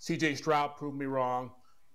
CJ Stroud proved me wrong,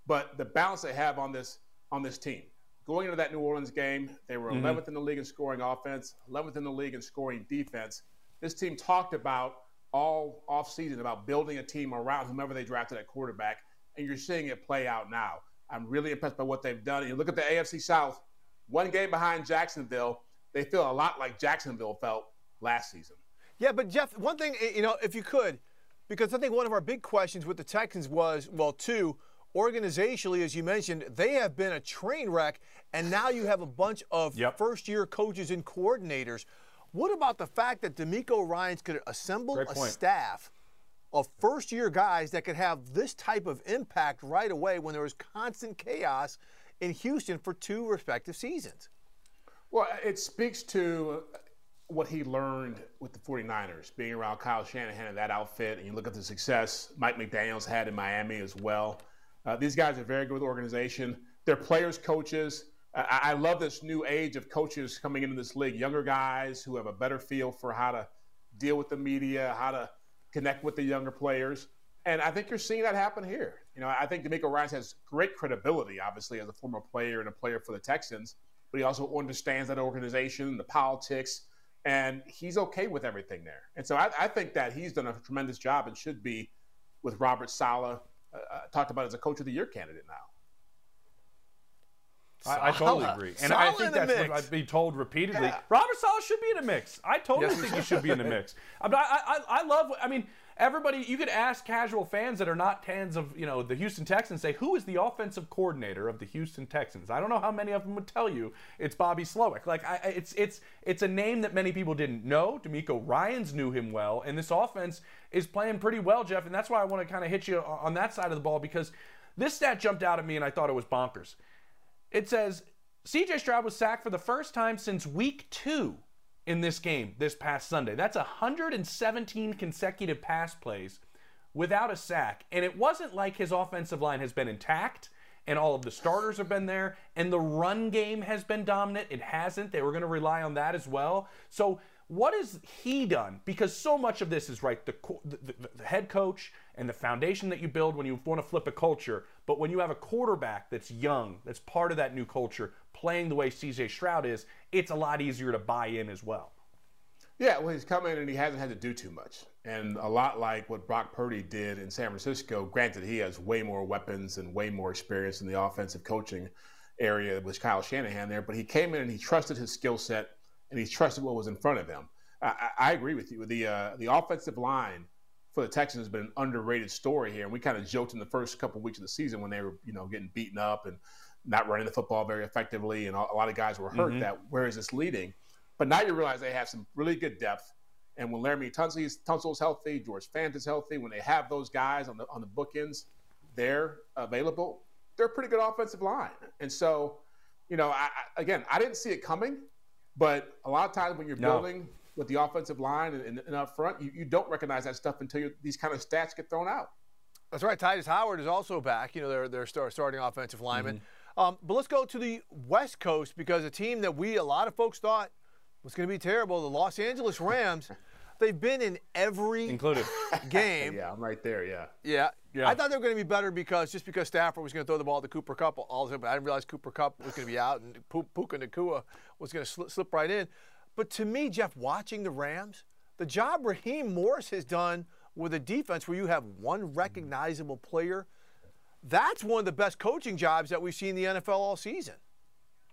but the balance they have on this on this team. Going into that New Orleans game, they were mm-hmm. 11th in the league in scoring offense, 11th in the league in scoring defense. This team talked about all offseason about building a team around whomever they drafted at quarterback, and you're seeing it play out now. I'm really impressed by what they've done. And you look at the AFC South, one game behind Jacksonville, they feel a lot like Jacksonville felt last season. Yeah, but Jeff, one thing, you know, if you could, because I think one of our big questions with the Texans was, well, two, organizationally, as you mentioned, they have been a train wreck, and now you have a bunch of Yep. first year coaches and coordinators. What about the fact that DeMeco Ryans could assemble a staff of first year guys that could have this type of impact right away when there was constant chaos in Houston for two respective seasons? Well, it speaks to what he learned with the 49ers, being around Kyle Shanahan and that outfit. And you look at the success Mike McDaniels had in Miami as well. Uh, these guys are very good with organization. They're players, coaches. I, I love this new age of coaches coming into this league, younger guys who have a better feel for how to deal with the media, how to connect with the younger players. And I think you're seeing that happen here. You know, I think DeMeco Ryan has great credibility, obviously, as a former player and a player for the Texans, but he also understands that organization, the politics, and he's okay with everything there. And so I, I think that he's done a tremendous job and should be with Robert Saleh, uh, talked about as a coach of the year candidate now. I, I totally agree, and I think that's mix. what I've been told repeatedly. Yeah. Robert Saleh should be in a mix. I totally Yes, think he should be in the mix. I, mean, I, I, I love. I mean, everybody. You could ask casual fans that are not fans of you know the Houston Texans. Say who is the offensive coordinator of the Houston Texans? I don't know how many of them would tell you it's Bobby Slowik. Like I, it's it's it's a name that many people didn't know. DeMeco Ryans knew him well, and this offense is playing pretty well, Jeff. And that's why I want to kind of hit you on that side of the ball because this stat jumped out at me, and I thought it was bonkers. It says CJ Stroud was sacked for the first time since week two in this game this past Sunday. That's 117 consecutive pass plays without a sack. And it wasn't like his offensive line has been intact and all of the starters have been there and the run game has been dominant. It hasn't. They were going to rely on that as well. So, what has he done? Because so much of this is right the, the, the, head coach and the foundation that you build when you want to flip a culture. But when you have a quarterback that's young, that's part of that new culture, playing the way CJ Stroud is, it's a lot easier to buy in as well. Yeah, well, he's come in and he hasn't had to do too much. And a lot like what Brock Purdy did in San Francisco, granted, he has way more weapons and way more experience in the offensive coaching area with Kyle Shanahan there, but he came in and he trusted his skill set and he trusted what was in front of him. I, I agree with you. The uh, the offensive line for the Texans has been an underrated story here, and we kind of joked in the first couple of weeks of the season when they were you know getting beaten up and not running the football very effectively, and a lot of guys were hurt. Mm-hmm. That where is this leading? But now you realize they have some really good depth. And when Laramie Laremy Tunsil's healthy, George Fant is healthy, when they have those guys on the on the bookends, they're available. They're a pretty good offensive line. And so, you know, I, I, again, I didn't see it coming. But a lot of times when you're no. building with the offensive line and, and, and up front, you, you, don't recognize that stuff until these kind of stats get thrown out. That's right. Tytus Howard is also back. You know, they're, they're starting offensive lineman. Mm-hmm. Um, but let's go to the West Coast because a team that we, a lot of folks thought was going to be terrible, the Los Angeles Rams. [laughs] They've been in every included [laughs] game. yeah, I'm right there. Yeah. Yeah. Yeah. I thought they were going to be better because just because Stafford was going to throw the ball to Cooper Kupp all of a sudden, but I didn't realize Cooper Kupp was going to be out and Puka Nacua was going to slip, slip right in. But to me, Jeff, watching the Rams, the job Raheem Morris has done with a defense where you have one recognizable player, that's one of the best coaching jobs that we've seen in the NFL all season.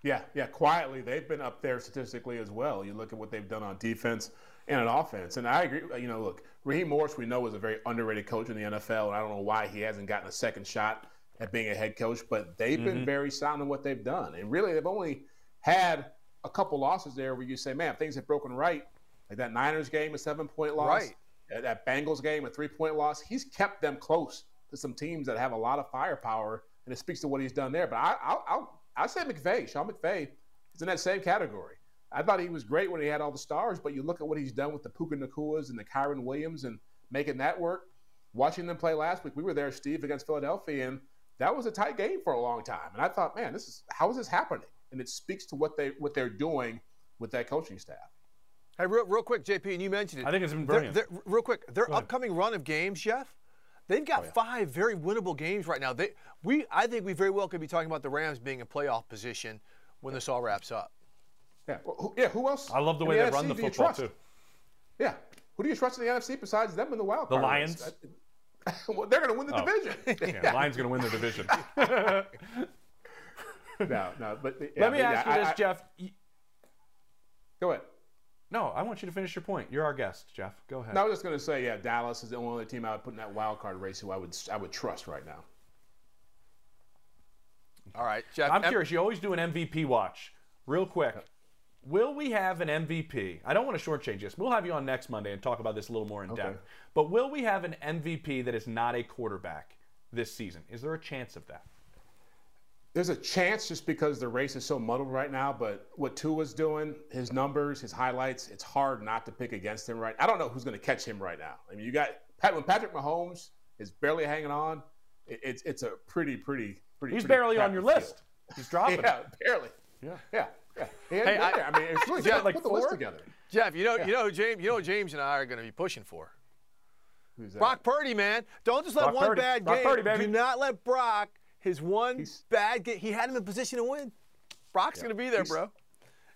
Yeah, yeah. Quietly, they've been up there statistically as well. You look at what they've done on defense and on offense. And I agree. You know, look, Raheem Morris, we know is a very underrated coach in the NFL, and I don't know why he hasn't gotten a second shot at being a head coach. But they've mm-hmm. been very sound in what they've done, and really, they've only had a couple losses there where you say, man, things have broken right. Like that Niners game, a seven point loss. Right. That Bengals game, a three point loss. He's kept them close to some teams that have a lot of firepower, and it speaks to what he's done there. But I, I'll, I'll, I'll say McVay, Sean McVay, is in that same category. I thought he was great when he had all the stars, but you look at what he's done with the Puka Nacuas and the Kyren Williams and making that work. Watching them play last week, we were there, Steve, against Philadelphia, and that was a tight game for a long time. And I thought, man, this is how is this happening? and it speaks to what they what they're doing with that coaching staff. Hey, real, real quick, JP, and you mentioned it. I think it's been brilliant. They're, they're, real quick, their upcoming run of games, Jeff, they've got oh, yeah. five very winnable games right now. They, we, I think we very well could be talking about the Rams being in playoff position when this all wraps up. Yeah, well, who, yeah. Who else? I love the way the they NFC run the football too. Yeah, who do you trust in the NFC besides them in the wild card? The Lions. [laughs] well, they're going to win the oh. division. [laughs] yeah, Lions going to win the division. [laughs] no, no. But yeah, let me but, ask yeah, you this, I, Jeff. Go ahead. No, I want you to finish your point. You're our guest, Jeff. Go ahead. No, I was just going to say, yeah, Dallas is the only other team I would put in that wild card race who I would I would trust right now. All right, Jeff. I'm M- curious. You always do an MVP watch, real quick. Will we have an MVP? I don't want to shortchange this. We'll have you on next Monday and talk about this a little more in okay. depth. But will we have an MVP that is not a quarterback this season? Is there a chance of that? There's a chance just because the race is so muddled right now. But what Tua's doing, his numbers, his highlights, it's hard not to pick against him. Right? I don't know who's going to catch him right now. I mean, you got when Patrick Mahomes is barely hanging on. It's it's a pretty pretty pretty. He's pretty barely on your field. list. He's dropping. [laughs] yeah, barely. Yeah, yeah. yeah. Hey, I, I, mean, it's really Jeff, like put the list together. Jeff, you know, yeah. you know, James, you know, James and I are going to be pushing for. Who's that? Brock Purdy, man. Don't just let Brock one Purdy. bad Brock game. Purdy, baby. Do not let Brock his one he's, bad game, he had him in position to win. Brock's yeah, going to be there, bro.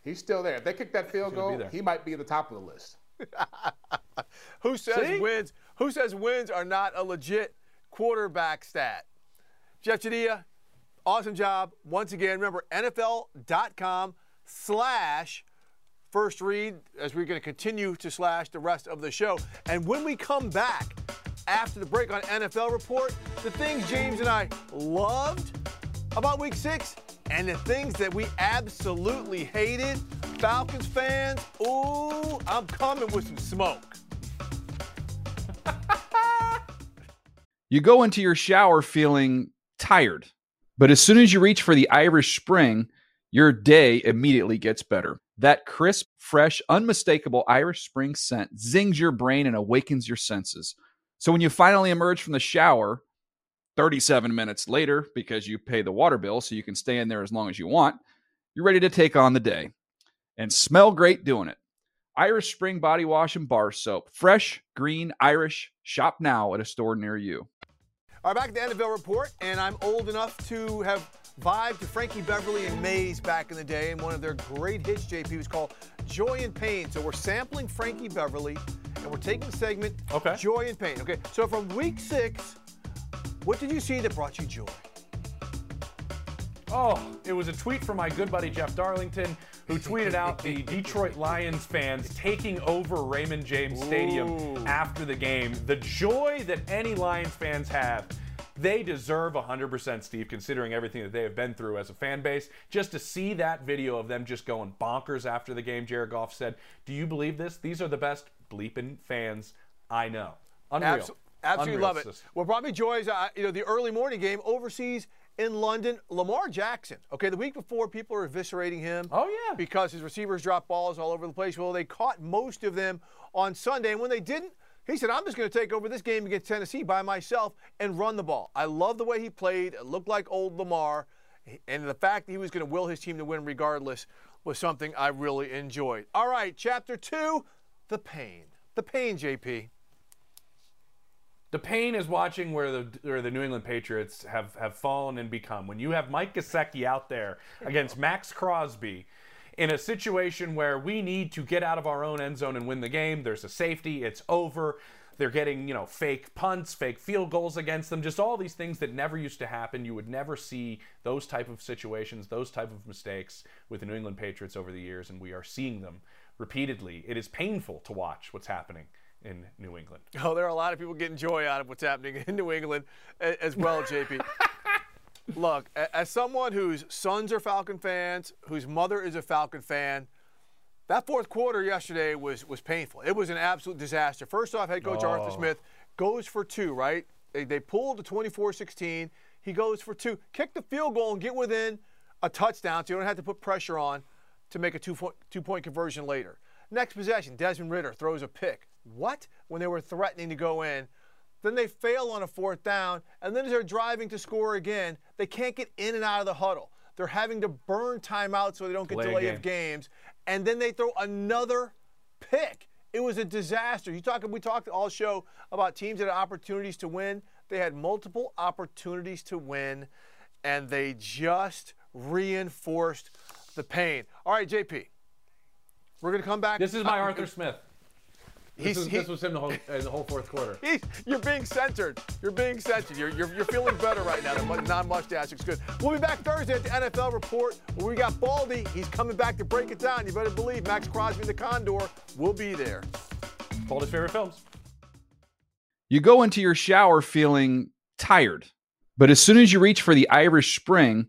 He's still there. If they kick that field goal, he might be at the top of the list. [laughs] who says See? wins? Who says wins are not a legit quarterback stat? Jeff Chadiha, awesome job once again. Remember NFL.com slash first read as we're going to continue to slash the rest of the show. And when we come back after the break on NFL Report, the things James and I loved about week six and the things that we absolutely hated. Falcons fans, ooh, I'm coming with some smoke. [laughs] you go into your shower feeling tired, but as soon as you reach for the Irish Spring, your day immediately gets better. That crisp, fresh, unmistakable Irish Spring scent zings your brain and awakens your senses. So when you finally emerge from the shower, 37 minutes later, because you pay the water bill so you can stay in there as long as you want, you're ready to take on the day and smell great doing it. Irish Spring Body Wash and Bar Soap. Fresh, green, Irish. Shop now at a store near you. All right, back at the NFL report, and I'm old enough to have vibed to Frankie Beverly and Maze back in the day, and one of their great hits, JP, was called Joy and Pain. So we're sampling Frankie Beverly, and we're taking the segment okay. Joy and Pain. Okay, so from week six, what did you see that brought you joy? Oh, it was a tweet from my good buddy Jeff Darlington, who tweeted out the [laughs] Detroit Lions fans taking over Raymond James Stadium Ooh. after the game. The joy that any Lions fans have. They deserve 100%, Steve, considering everything that they have been through as a fan base. Just to see that video of them just going bonkers after the game, Jared Goff said, Do you believe this? These are the best bleeping fans I know. Unreal. Abso- absolutely Unreal love it. What brought me joy is, uh, you know, the early morning game overseas in London, Lamar Jackson. Okay, the week before, people were eviscerating him. Oh, yeah. Because his receivers dropped balls all over the place. Well, they caught most of them on Sunday. And when they didn't, he said, I'm just going to take over this game against Tennessee by myself and run the ball. I love the way he played. It looked like old Lamar. And the fact that he was going to will his team to win regardless was something I really enjoyed. All right, chapter two the pain. The pain, JP. The pain is watching where the where the New England Patriots have have fallen and become. When you have Mike Gesicki out there against Maxx Crosby in a situation where we need to get out of our own end zone and win the game, there's a safety, it's over. They're getting, you know, fake punts, fake field goals against them, just all these things that never used to happen. You would never see those type of situations, those type of mistakes with the New England Patriots over the years, and we are seeing them repeatedly. It is painful to watch what's happening in New England. Oh, there are a lot of people getting joy out of what's happening in New England as well, JP. [laughs] Look, as someone whose sons are Falcon fans, whose mother is a Falcon fan, that fourth quarter yesterday was was painful. It was an absolute disaster. First off, head coach Arthur Oh. Smith goes for two, right? They, they pulled the 24-16. He goes for two. Kick the field goal and get within a touchdown so you don't have to put pressure on to make a two, fo- two-point conversion later. Next possession, Desmond Ridder throws a pick. What? When they were threatening to go in. Then they fail on a fourth down, and then as they're driving to score again, they can't get in and out of the huddle. They're having to burn timeout so they don't get Play a delay game. of games, and then they throw another pick. It was a disaster. You talk, we talked all show about teams that had opportunities to win. They had multiple opportunities to win, and they just reinforced the pain. All right, JP, we're gonna come back. This is my Uh, Arthur Smith. This, He's- is, he- this was him the whole, uh, the whole fourth quarter. [laughs] He's, you're being censored. You're being censored. You're, you're, you're feeling better right now. The mu- non-mustache looks good. We'll be back Thursday at the NFL report where we got Baldy. He's coming back to break it down. You better believe Maxx Crosby and the Condor will be there. Told his favorite films. You go into your shower feeling tired, but as soon as you reach for the Irish Spring,